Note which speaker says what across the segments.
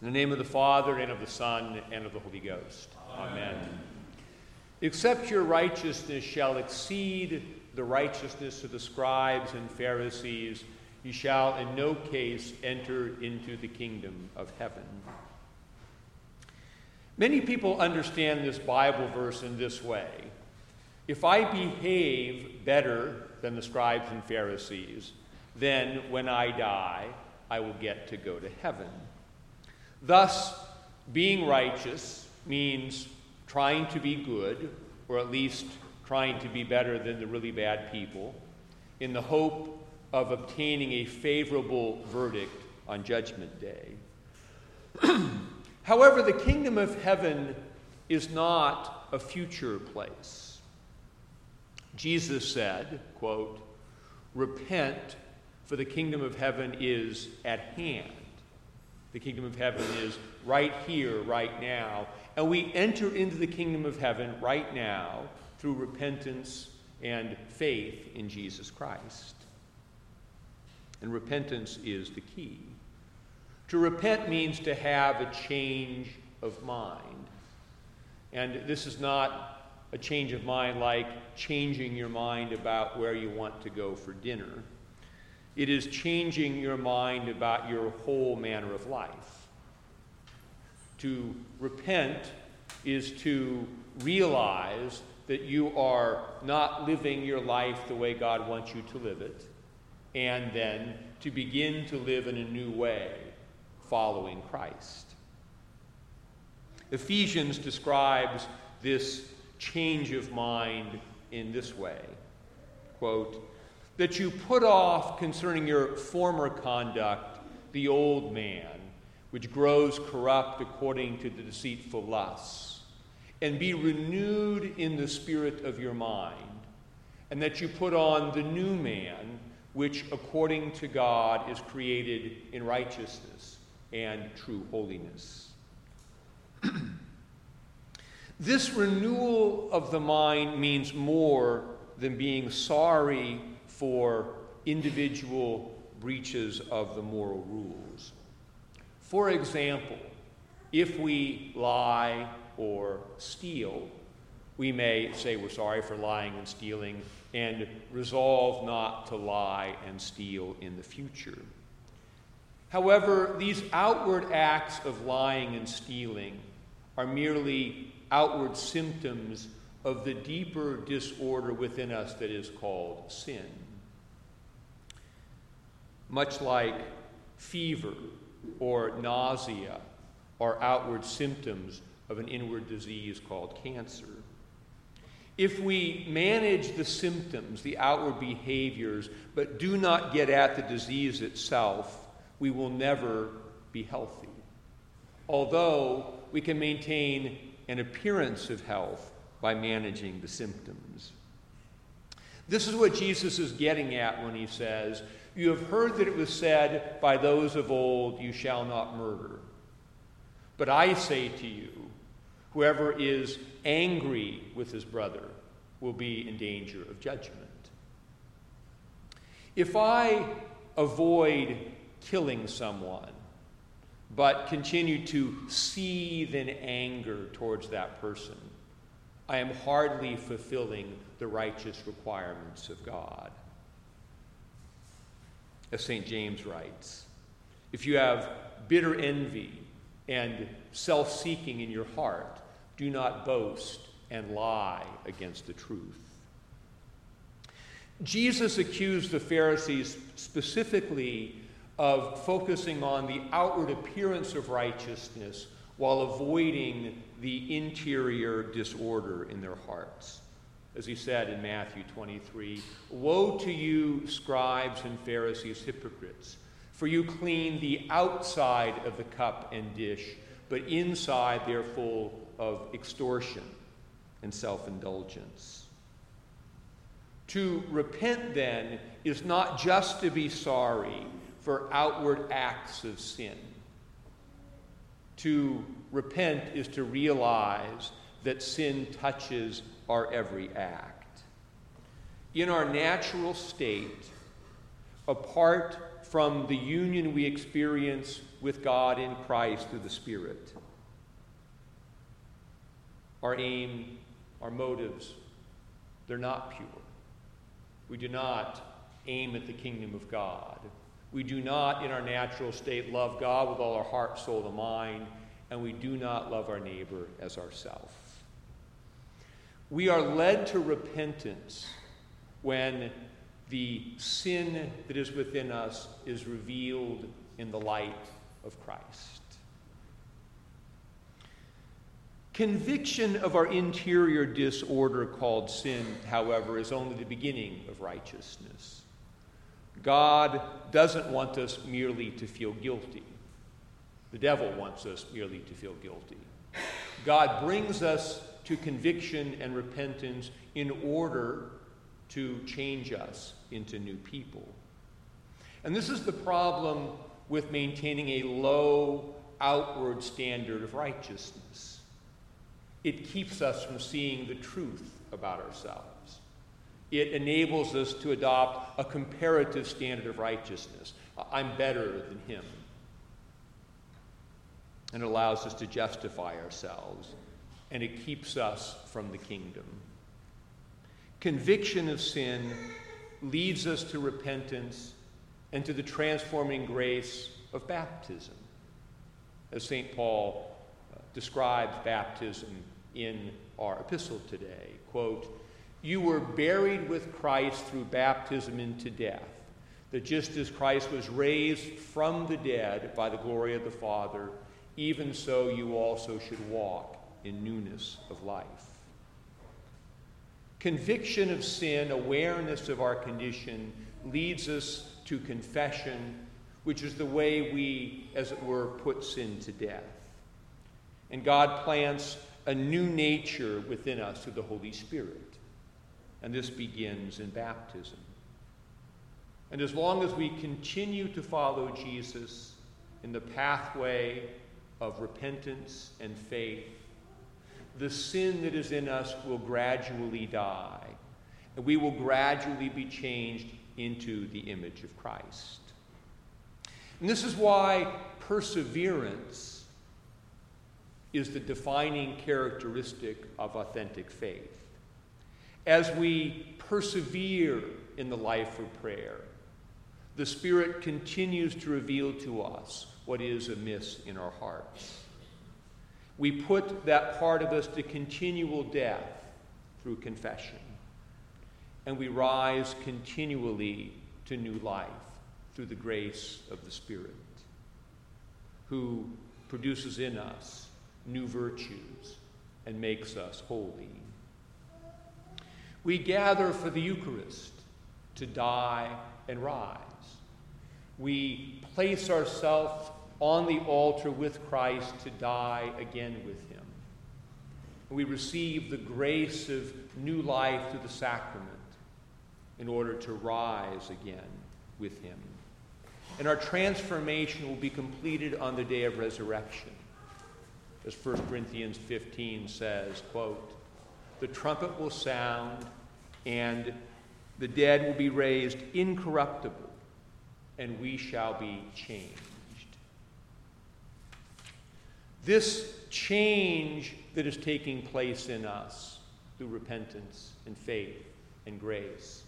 Speaker 1: In the name of the Father, and of the Son, and of the Holy Ghost. Amen. Amen. Except your righteousness shall exceed the righteousness of the scribes and Pharisees, you shall in no case enter into the kingdom of heaven. Many people understand this Bible verse in this way If I behave better than the scribes and Pharisees, then when I die, I will get to go to heaven. Thus, being righteous means trying to be good, or at least trying to be better than the really bad people, in the hope of obtaining a favorable verdict on Judgment Day. However, the kingdom of heaven is not a future place. Jesus said, quote, Repent, for the kingdom of heaven is at hand. The kingdom of heaven is right here, right now. And we enter into the kingdom of heaven right now through repentance and faith in Jesus Christ. And repentance is the key. To repent means to have a change of mind. And this is not a change of mind like changing your mind about where you want to go for dinner. It is changing your mind about your whole manner of life. To repent is to realize that you are not living your life the way God wants you to live it, and then to begin to live in a new way, following Christ. Ephesians describes this change of mind in this way quote, that you put off concerning your former conduct the old man, which grows corrupt according to the deceitful lusts, and be renewed in the spirit of your mind, and that you put on the new man, which according to God is created in righteousness and true holiness. this renewal of the mind means more than being sorry for individual breaches of the moral rules. For example, if we lie or steal, we may say we're sorry for lying and stealing and resolve not to lie and steal in the future. However, these outward acts of lying and stealing are merely outward symptoms of the deeper disorder within us that is called sin much like fever or nausea are outward symptoms of an inward disease called cancer. If we manage the symptoms, the outward behaviors, but do not get at the disease itself, we will never be healthy. Although we can maintain an appearance of health by managing the symptoms. This is what Jesus is getting at when he says, you have heard that it was said by those of old, You shall not murder. But I say to you, whoever is angry with his brother will be in danger of judgment. If I avoid killing someone, but continue to seethe in anger towards that person, I am hardly fulfilling the righteous requirements of God as St. James writes. If you have bitter envy and self seeking in your heart, do not boast and lie against the truth. Jesus accused the Pharisees specifically of focusing on the outward appearance of righteousness while avoiding the interior disorder in their hearts as he said in Matthew 23 Woe to you, scribes and Pharisees, hypocrites, for you clean the outside of the cup and dish, but inside they're full of extortion and self indulgence. To repent, then, is not just to be sorry for outward acts of sin. To repent is to realize that sin touches our every act. In our natural state, apart from the union we experience with God in Christ through the Spirit. Our aim, our motives, they're not pure. We do not aim at the kingdom of God. We do not, in our natural state, love God with all our heart, soul, and mind, and we do not love our neighbor as ourselves. We are led to repentance when the sin that is within us is revealed in the light of Christ. Conviction of our interior disorder called sin, however, is only the beginning of righteousness. God doesn't want us merely to feel guilty. The devil wants us merely to feel guilty. God brings us to conviction and repentance in order to change us into new people. And this is the problem with maintaining a low outward standard of righteousness. It keeps us from seeing the truth about ourselves. It enables us to adopt a comparative standard of righteousness. I'm better than him. And allows us to justify ourselves. And it keeps us from the kingdom. Conviction of sin leads us to repentance and to the transforming grace of baptism. As St. Paul uh, describes baptism in our epistle today, quote, you were buried with Christ through baptism into death, that just as Christ was raised from the dead by the glory of the Father, even so you also should walk in newness of life. Conviction of sin, awareness of our condition, leads us to confession, which is the way we, as it were, put sin to death. And God plants a new nature within us through the Holy Spirit. And this begins in baptism. And as long as we continue to follow Jesus in the pathway of repentance and faith, the sin that is in us will gradually die, and we will gradually be changed into the image of Christ. And this is why perseverance is the defining characteristic of authentic faith. As we persevere in the life of prayer, the Spirit continues to reveal to us what is amiss in our hearts. We put that part of us to continual death through confession. And we rise continually to new life through the grace of the Spirit, who produces in us new virtues and makes us holy. We gather for the Eucharist to die and rise. We place ourselves on the altar with Christ to die again with him. We receive the grace of new life through the sacrament in order to rise again with him. And our transformation will be completed on the day of resurrection. As 1 Corinthians 15 says, quote, the trumpet will sound and the dead will be raised incorruptible and we shall be changed. This change that is taking place in us through repentance and faith and grace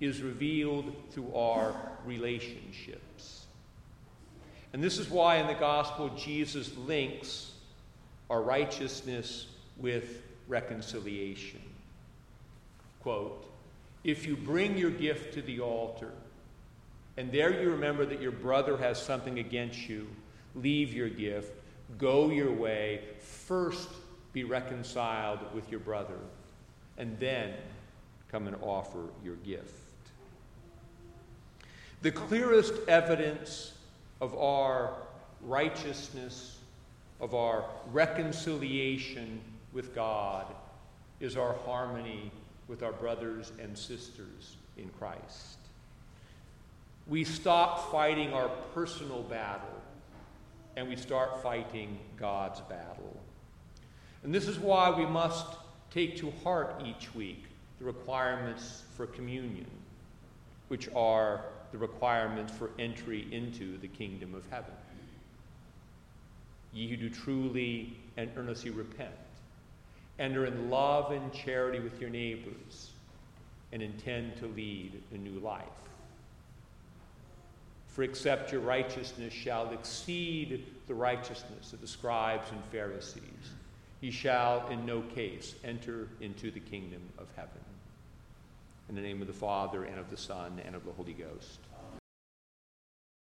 Speaker 1: is revealed through our relationships. And this is why in the gospel Jesus links our righteousness with reconciliation. Quote, if you bring your gift to the altar, and there you remember that your brother has something against you, leave your gift Go your way. First be reconciled with your brother, and then come and offer your gift. The clearest evidence of our righteousness, of our reconciliation with God, is our harmony with our brothers and sisters in Christ. We stop fighting our personal battle and we start fighting God's battle. And this is why we must take to heart each week the requirements for communion, which are the requirements for entry into the kingdom of heaven. Ye who do truly and earnestly repent, and are in love and charity with your neighbors, and intend to lead a new life. For except your righteousness shall exceed the righteousness of the scribes and Pharisees, ye shall in no case enter into the kingdom of heaven. In the name of the Father, and of the Son, and of the Holy Ghost.